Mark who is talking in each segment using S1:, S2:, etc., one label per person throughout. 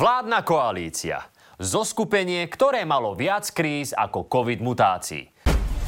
S1: Vládna koalícia. Zoskupenie, ktoré malo viac kríz ako COVID mutácií.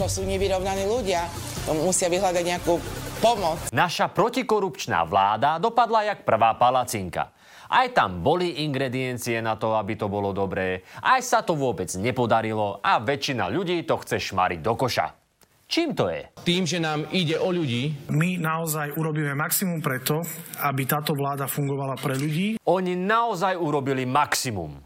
S2: To sú nevyrovnaní ľudia. To musia vyhľadať nejakú pomoc.
S1: Naša protikorupčná vláda dopadla jak prvá palacinka. Aj tam boli ingrediencie na to, aby to bolo dobré, aj sa to vôbec nepodarilo a väčšina ľudí to chce šmariť do koša. Čím to je?
S3: Tým, že nám ide o ľudí,
S4: My naozaj urobíme maximum preto, aby táto vláda fungovala pre ľudí.
S1: Oni naozaj urobili maximum.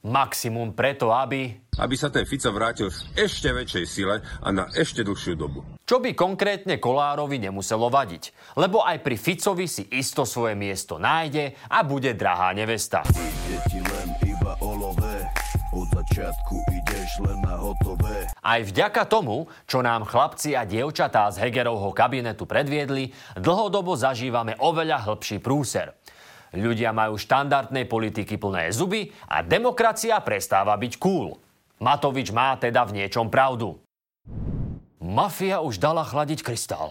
S1: Maximum preto, aby...
S5: aby sa ten Fico vrátil v ešte väčšej sile a na ešte dlhšiu dobu.
S1: Čo by konkrétne Kolárovi nemuselo vadiť. Lebo aj pri Ficovi si isto svoje miesto nájde a bude drahá nevesta.
S6: Je ti len od začiatku ideš len na hotové.
S1: Aj vďaka tomu, čo nám chlapci a dievčatá z Hegerovho kabinetu predviedli, dlhodobo zažívame oveľa hĺbší prúser. Ľudia majú štandardnej politiky plné zuby a demokracia prestáva byť cool. Matovič má teda v niečom pravdu. Mafia už dala chladiť krystál.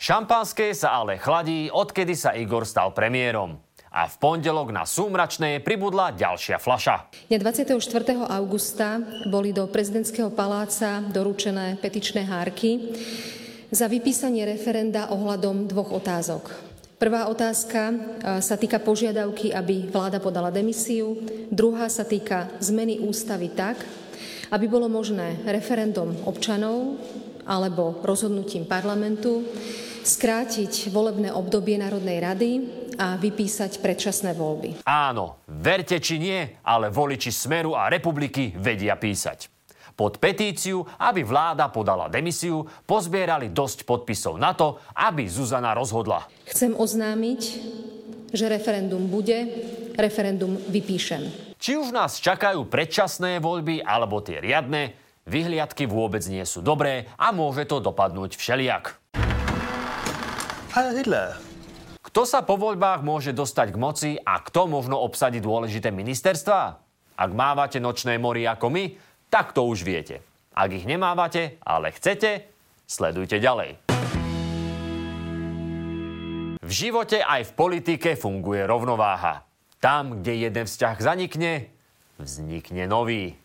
S1: Šampanské sa ale chladí, odkedy sa Igor stal premiérom. A v pondelok na Súmračnej pribudla ďalšia flaša.
S7: Dňa 24. augusta boli do prezidentského paláca doručené petičné hárky za vypísanie referenda ohľadom dvoch otázok. Prvá otázka e, sa týka požiadavky, aby vláda podala demisiu. Druhá sa týka zmeny ústavy tak, aby bolo možné referendum občanov alebo rozhodnutím parlamentu skrátiť volebné obdobie Národnej rady a vypísať predčasné voľby.
S1: Áno, verte či nie, ale voliči Smeru a republiky vedia písať. Pod petíciu, aby vláda podala demisiu, pozbierali dosť podpisov na to, aby Zuzana rozhodla.
S7: Chcem oznámiť, že referendum bude, referendum vypíšem.
S1: Či už nás čakajú predčasné voľby alebo tie riadne, vyhliadky vôbec nie sú dobré a môže to dopadnúť všeliak.
S8: Hitler.
S1: Kto sa po voľbách môže dostať k moci a kto možno obsadiť dôležité ministerstva? Ak mávate nočné mori ako my, tak to už viete. Ak ich nemávate, ale chcete, sledujte ďalej. V živote aj v politike funguje rovnováha. Tam, kde jeden vzťah zanikne, vznikne nový.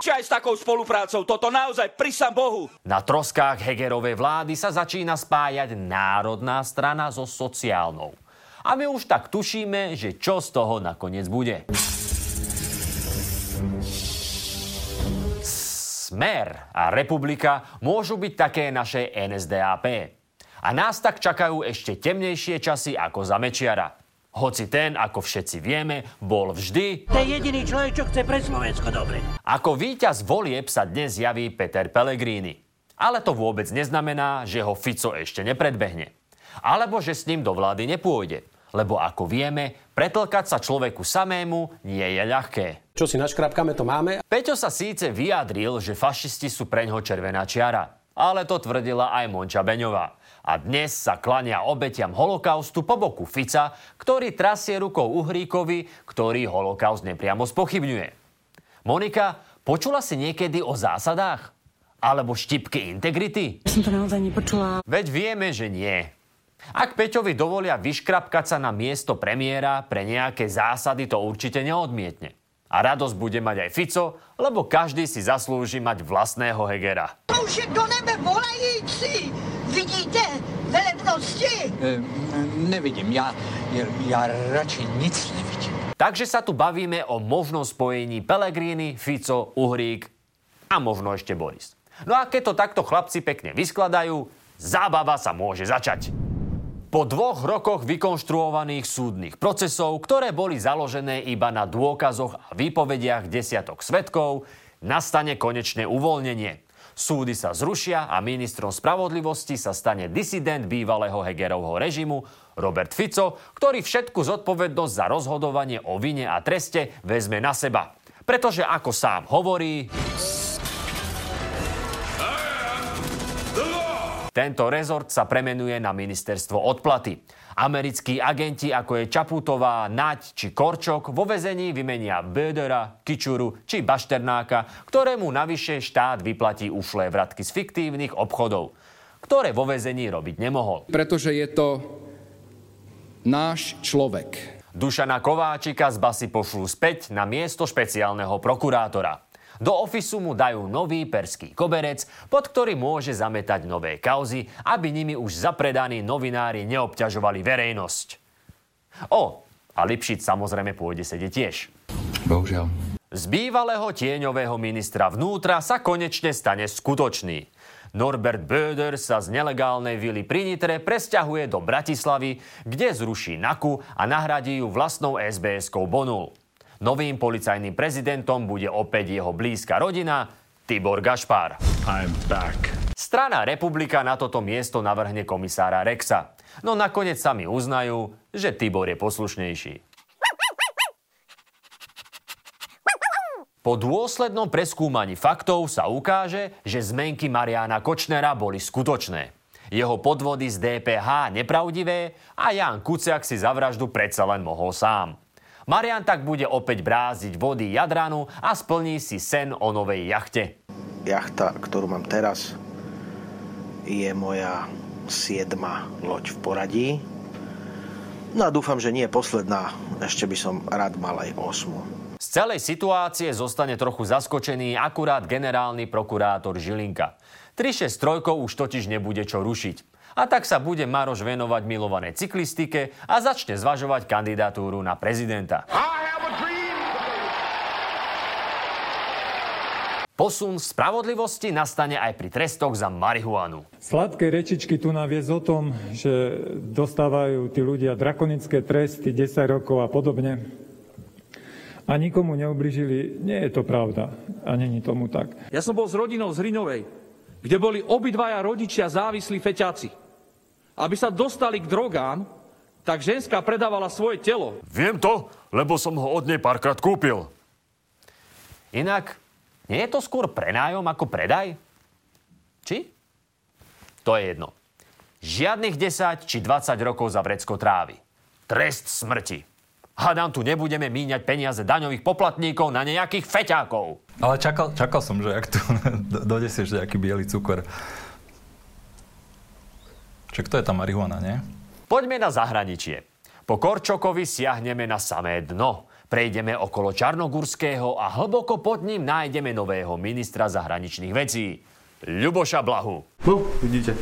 S9: Aj s takou spoluprácou, toto naozaj prisam Bohu.
S1: Na troskách Hegerovej vlády sa začína spájať národná strana so sociálnou. A my už tak tušíme, že čo z toho nakoniec bude. Smer a republika môžu byť také naše NSDAP. A nás tak čakajú ešte temnejšie časy ako za Mečiara. Hoci ten, ako všetci vieme, bol vždy...
S10: To je jediný človek, čo chce pre Slovensko dobre.
S1: Ako víťaz volieb sa dnes javí Peter Pellegrini. Ale to vôbec neznamená, že ho Fico ešte nepredbehne. Alebo že s ním do vlády nepôjde. Lebo ako vieme, pretlkať sa človeku samému nie je ľahké.
S8: Čo si naškrapkame, to máme.
S1: Peťo sa síce vyjadril, že fašisti sú preňho červená čiara. Ale to tvrdila aj Monča Beňová a dnes sa klania obetiam holokaustu po boku Fica, ktorý trasie rukou Uhríkovi, ktorý holokaust nepriamo spochybňuje. Monika, počula si niekedy o zásadách? Alebo štipky integrity?
S11: Som to naozaj nepočula.
S1: Veď vieme, že nie. Ak Peťovi dovolia vyškrapkať sa na miesto premiéra, pre nejaké zásady to určite neodmietne. A radosť bude mať aj Fico, lebo každý si zaslúži mať vlastného Hegera.
S12: To už je do nebe volající! Vidíte velebnosti?
S13: E, nevidím, ja, ja, ja radšej nic nevidím.
S1: Takže sa tu bavíme o možnom spojení Pelegrini, Fico, Uhrík a možno ešte Boris. No a keď to takto chlapci pekne vyskladajú, zábava sa môže začať. Po dvoch rokoch vykonštruovaných súdnych procesov, ktoré boli založené iba na dôkazoch a výpovediach desiatok svetkov, nastane konečné uvoľnenie. Súdy sa zrušia a ministrom spravodlivosti sa stane disident bývalého Hegerovho režimu Robert Fico, ktorý všetku zodpovednosť za rozhodovanie o vine a treste vezme na seba. Pretože ako sám hovorí... Tento rezort sa premenuje na ministerstvo odplaty. Americkí agenti, ako je Čaputová, Naď či Korčok, vo vezení vymenia Bödera, Kičuru či Bašternáka, ktorému navyše štát vyplatí ušlé vratky z fiktívnych obchodov, ktoré vo vezení robiť nemohol.
S14: Pretože je to náš človek.
S1: Dušana Kováčika z basy pošlú späť na miesto špeciálneho prokurátora. Do ofisu mu dajú nový perský koberec, pod ktorý môže zametať nové kauzy, aby nimi už zapredaní novinári neobťažovali verejnosť. O, a Lipšic samozrejme pôjde sedieť tiež.
S11: Bohužiaľ.
S1: Z bývalého tieňového ministra vnútra sa konečne stane skutočný. Norbert Böder sa z nelegálnej vily pri Nitre presťahuje do Bratislavy, kde zruší NAKU a nahradí ju vlastnou SBS-kou Bonul. Novým policajným prezidentom bude opäť jeho blízka rodina, Tibor Gašpár.
S14: I'm back.
S1: Strana Republika na toto miesto navrhne komisára Rexa. No nakoniec sami uznajú, že Tibor je poslušnejší. Po dôslednom preskúmaní faktov sa ukáže, že zmenky Mariana Kočnera boli skutočné. Jeho podvody z DPH nepravdivé a Jan Kuciak si za vraždu predsa len mohol sám. Marian tak bude opäť bráziť vody Jadranu a splní si sen o novej jachte.
S15: Jachta, ktorú mám teraz, je moja siedma loď v poradí. No a dúfam, že nie posledná. Ešte by som rád mal aj osmu.
S1: Celej situácie zostane trochu zaskočený akurát generálny prokurátor Žilinka. 363 už totiž nebude čo rušiť. A tak sa bude Maroš venovať milovanej cyklistike a začne zvažovať kandidatúru na prezidenta. Posun spravodlivosti nastane aj pri trestoch za marihuanu.
S16: Sladké rečičky tu naviesť o tom, že dostávajú tí ľudia drakonické tresty 10 rokov a podobne. A nikomu neubližili, nie je to pravda. A není tomu tak.
S9: Ja som bol s rodinou z Hrinovej, kde boli obidvaja rodičia závislí feťaci aby sa dostali k drogám, tak ženská predávala svoje telo.
S1: Viem to, lebo som ho od nej párkrát kúpil. Inak, nie je to skôr prenájom ako predaj? Či? To je jedno. Žiadnych 10 či 20 rokov za vrecko trávy. Trest smrti. Hádam, tu nebudeme míňať peniaze daňových poplatníkov na nejakých feťákov.
S11: Ale čakal, čakal som, že ak tu dodesieš nejaký biely cukor, Čiže kto je tá marihuana, nie?
S1: Poďme na zahraničie. Po Korčokovi siahneme na samé dno. Prejdeme okolo Čarnogurského a hlboko pod ním nájdeme nového ministra zahraničných vecí. Ľuboša Blahu.
S17: No, vidíte.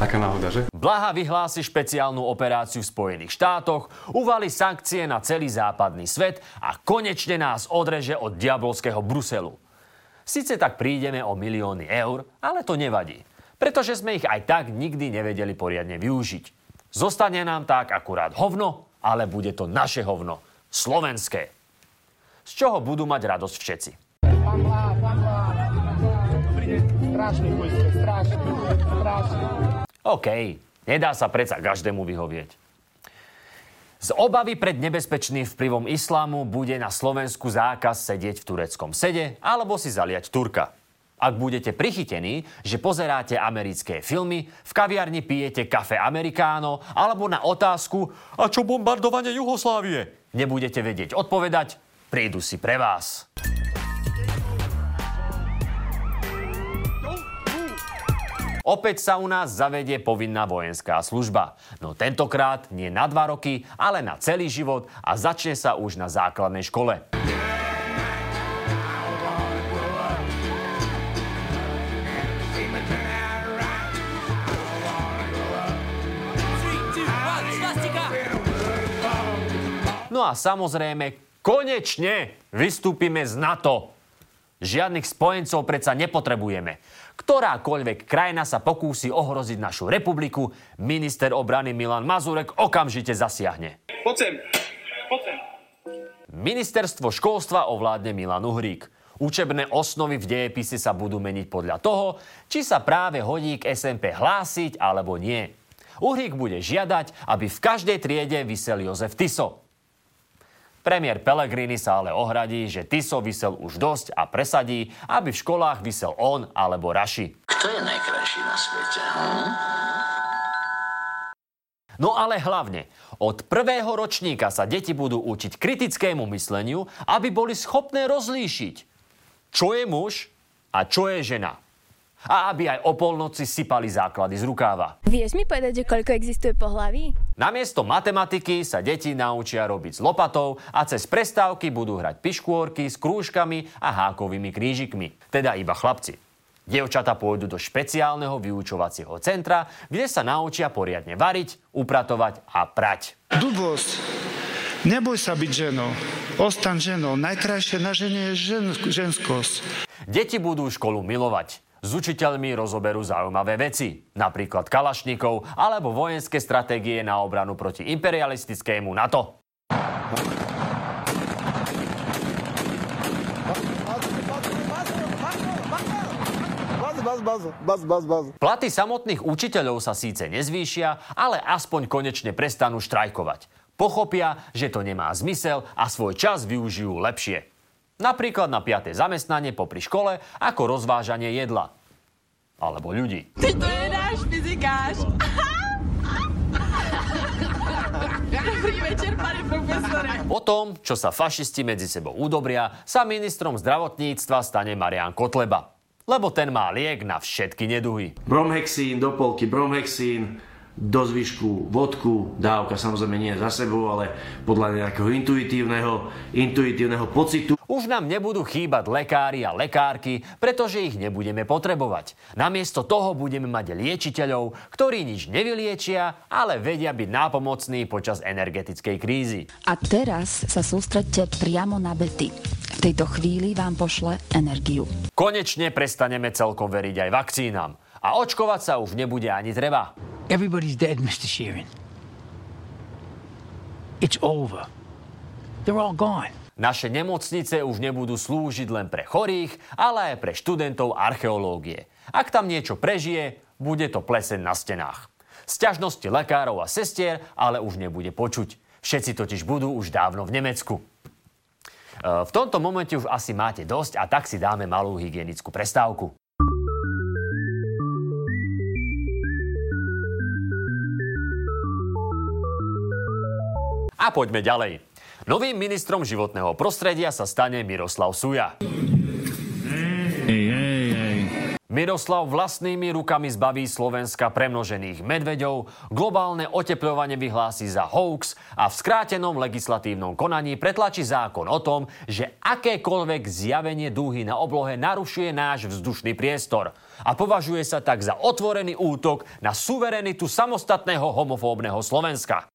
S17: Taká náhoda, že?
S1: Blaha vyhlási špeciálnu operáciu v Spojených štátoch, uvali sankcie na celý západný svet a konečne nás odreže od diabolského Bruselu. Sice tak prídeme o milióny eur, ale to nevadí pretože sme ich aj tak nikdy nevedeli poriadne využiť. Zostane nám tak akurát hovno, ale bude to naše hovno. Slovenské. Z čoho budú mať radosť všetci. OK, nedá sa predsa každému vyhovieť. Z obavy pred nebezpečným vplyvom islámu bude na Slovensku zákaz sedieť v tureckom sede alebo si zaliať Turka. Ak budete prichytení, že pozeráte americké filmy, v kaviarni pijete kafe amerikáno alebo na otázku a čo bombardovanie Juhoslávie? Nebudete vedieť odpovedať, prídu si pre vás. Opäť sa u nás zavedie povinná vojenská služba. No tentokrát nie na dva roky, ale na celý život a začne sa už na základnej škole. No a samozrejme, konečne vystúpime z NATO. Žiadnych spojencov predsa nepotrebujeme. Ktorákoľvek krajina sa pokúsi ohroziť našu republiku, minister obrany Milan Mazurek okamžite zasiahne.
S18: Poď sem. Poď sem.
S1: Ministerstvo školstva ovládne Milan Uhrík. Učebné osnovy v dejepise sa budú meniť podľa toho, či sa práve hodí k SMP hlásiť alebo nie. Uhrík bude žiadať, aby v každej triede vysel Jozef Tiso. Premiér Pellegrini sa ale ohradí, že Tiso vysel už dosť a presadí, aby v školách vysel on alebo Raši.
S19: Kto je najkrajší na svete? Hm?
S1: No ale hlavne, od prvého ročníka sa deti budú učiť kritickému mysleniu, aby boli schopné rozlíšiť, čo je muž a čo je žena. A aby aj o polnoci sypali základy z rukáva.
S20: Vieš mi povedať, že koľko existuje pohlaví?
S1: Namiesto matematiky sa deti naučia robiť s lopatou a cez prestávky budú hrať piškôrky s krúžkami a hákovými krížikmi. Teda iba chlapci. Dievčata pôjdu do špeciálneho vyučovacieho centra, kde sa naučia poriadne variť, upratovať a prať.
S14: Dubos, neboj sa byť ženou. Ostan ženou. Najkrajšie na žene je žen, ženskosť.
S1: Deti budú školu milovať. S učiteľmi rozoberú zaujímavé veci, napríklad kalašníkov alebo vojenské stratégie na obranu proti imperialistickému NATO. Platy samotných učiteľov sa síce nezvýšia, ale aspoň konečne prestanú štrajkovať. Pochopia, že to nemá zmysel a svoj čas využijú lepšie. Napríklad na 5. zamestnanie popri škole ako rozvážanie jedla. Alebo ľudí.
S20: Ty to je náš fyzikář. Dobrý večer, pane profesore.
S1: Po tom, čo sa fašisti medzi sebou udobria, sa ministrom zdravotníctva stane Marian Kotleba. Lebo ten má liek na všetky neduhy.
S21: Bromhexín, do polky bromhexín, do zvyšku vodku, dávka samozrejme nie za sebou, ale podľa nejakého intuitívneho, intuitívneho pocitu.
S1: Už nám nebudú chýbať lekári a lekárky, pretože ich nebudeme potrebovať. Namiesto toho budeme mať liečiteľov, ktorí nič nevyliečia, ale vedia byť nápomocní počas energetickej krízy.
S22: A teraz sa sústredte priamo na Betty. V tejto chvíli vám pošle energiu.
S1: Konečne prestaneme celkom veriť aj vakcínam. A očkovať sa už nebude ani treba.
S10: Everybody's dead, Mr. Sheeran. It's over. They're all gone.
S1: Naše nemocnice už nebudú slúžiť len pre chorých, ale aj pre študentov archeológie. Ak tam niečo prežije, bude to plesen na stenách. Sťažnosti lekárov a sestier ale už nebude počuť. Všetci totiž budú už dávno v Nemecku. E, v tomto momente už asi máte dosť a tak si dáme malú hygienickú prestávku. A poďme ďalej. Novým ministrom životného prostredia sa stane Miroslav Suja. Miroslav vlastnými rukami zbaví Slovenska premnožených medveďov, globálne oteplovanie vyhlási za hoax a v skrátenom legislatívnom konaní pretlačí zákon o tom, že akékoľvek zjavenie dúhy na oblohe narušuje náš vzdušný priestor a považuje sa tak za otvorený útok na suverenitu samostatného homofóbneho Slovenska.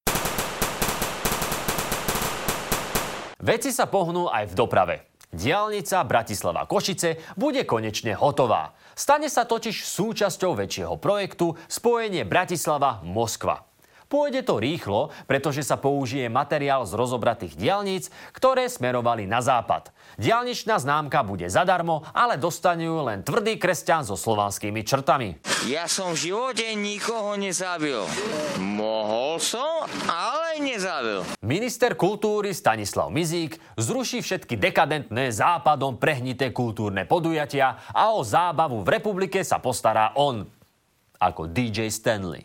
S1: Veci sa pohnú aj v doprave. Diálnica Bratislava Košice bude konečne hotová. Stane sa totiž súčasťou väčšieho projektu spojenie Bratislava-Moskva. Pôjde to rýchlo, pretože sa použije materiál z rozobratých diálnic, ktoré smerovali na západ. Diálničná známka bude zadarmo, ale dostane ju len tvrdý kresťan so slovanskými črtami.
S23: Ja som v živote nikoho nezabil. Mohol som, ale nezabil.
S1: Minister kultúry Stanislav Mizík zruší všetky dekadentné západom prehnité kultúrne podujatia a o zábavu v republike sa postará on. Ako DJ Stanley.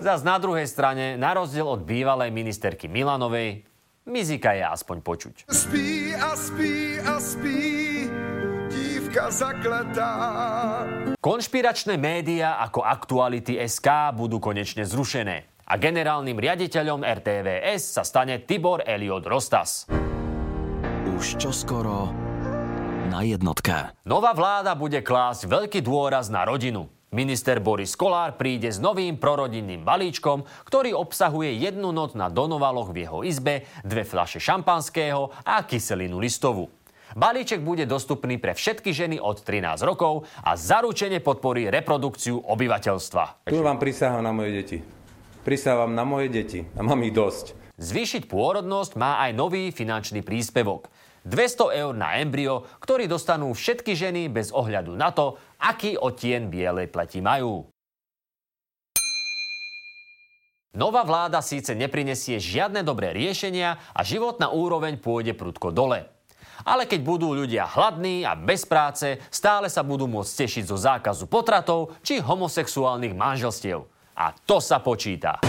S1: Zas na druhej strane, na rozdiel od bývalej ministerky Milanovej, Mizika je aspoň počuť.
S24: Spí a spí a spí, dívka zakletá.
S1: Konšpiračné médiá ako Aktuality SK budú konečne zrušené a generálnym riaditeľom RTVS sa stane Tibor Eliot Rostas.
S25: Už čoskoro na jednotke.
S1: Nová vláda bude klásť veľký dôraz na rodinu. Minister Boris Kolár príde s novým prorodinným balíčkom, ktorý obsahuje jednu noc na Donovaloch v jeho izbe, dve fľaše šampanského a kyselinu listovú. Balíček bude dostupný pre všetky ženy od 13 rokov a zaručene podporí reprodukciu obyvateľstva.
S17: Tu vám prisahám na moje deti. Prisávam na moje deti a mám ich dosť.
S1: Zvýšiť pôrodnosť má aj nový finančný príspevok. 200 eur na embryo, ktorý dostanú všetky ženy bez ohľadu na to, aký odtien bielej pleti majú. Nová vláda síce neprinesie žiadne dobré riešenia a životná úroveň pôjde prudko dole. Ale keď budú ľudia hladní a bez práce, stále sa budú môcť tešiť zo zákazu potratov či homosexuálnych manželstiev. A to sa počíta.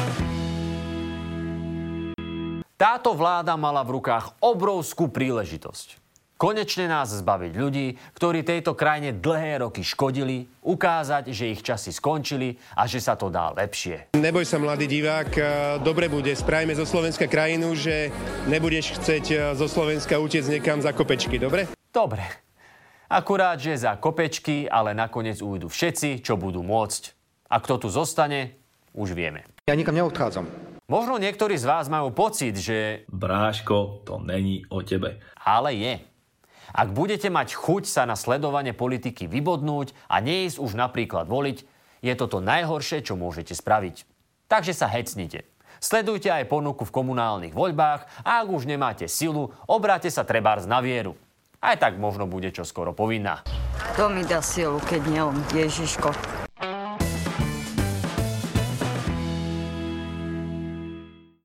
S1: Táto vláda mala v rukách obrovskú príležitosť. Konečne nás zbaviť ľudí, ktorí tejto krajine dlhé roky škodili, ukázať, že ich časy skončili a že sa to dá lepšie.
S26: Neboj sa, mladý divák, dobre bude. Spravíme zo Slovenska krajinu, že nebudeš chceť e, zo Slovenska utiec niekam za kopečky, dobre?
S1: Dobre. Akurát, že za kopečky, ale nakoniec ujdu všetci, čo budú môcť. A kto tu zostane, už vieme.
S27: Ja nikam neodchádzam.
S1: Možno niektorí z vás majú pocit, že...
S28: Bráško, to není o tebe.
S1: Ale je. Ak budete mať chuť sa na sledovanie politiky vybodnúť a neísť už napríklad voliť, je to to najhoršie, čo môžete spraviť. Takže sa hecnite. Sledujte aj ponuku v komunálnych voľbách a ak už nemáte silu, obráte sa trebárs na vieru. Aj tak možno bude čo skoro povinná.
S29: To mi dá silu, keď nie on, Ježiško.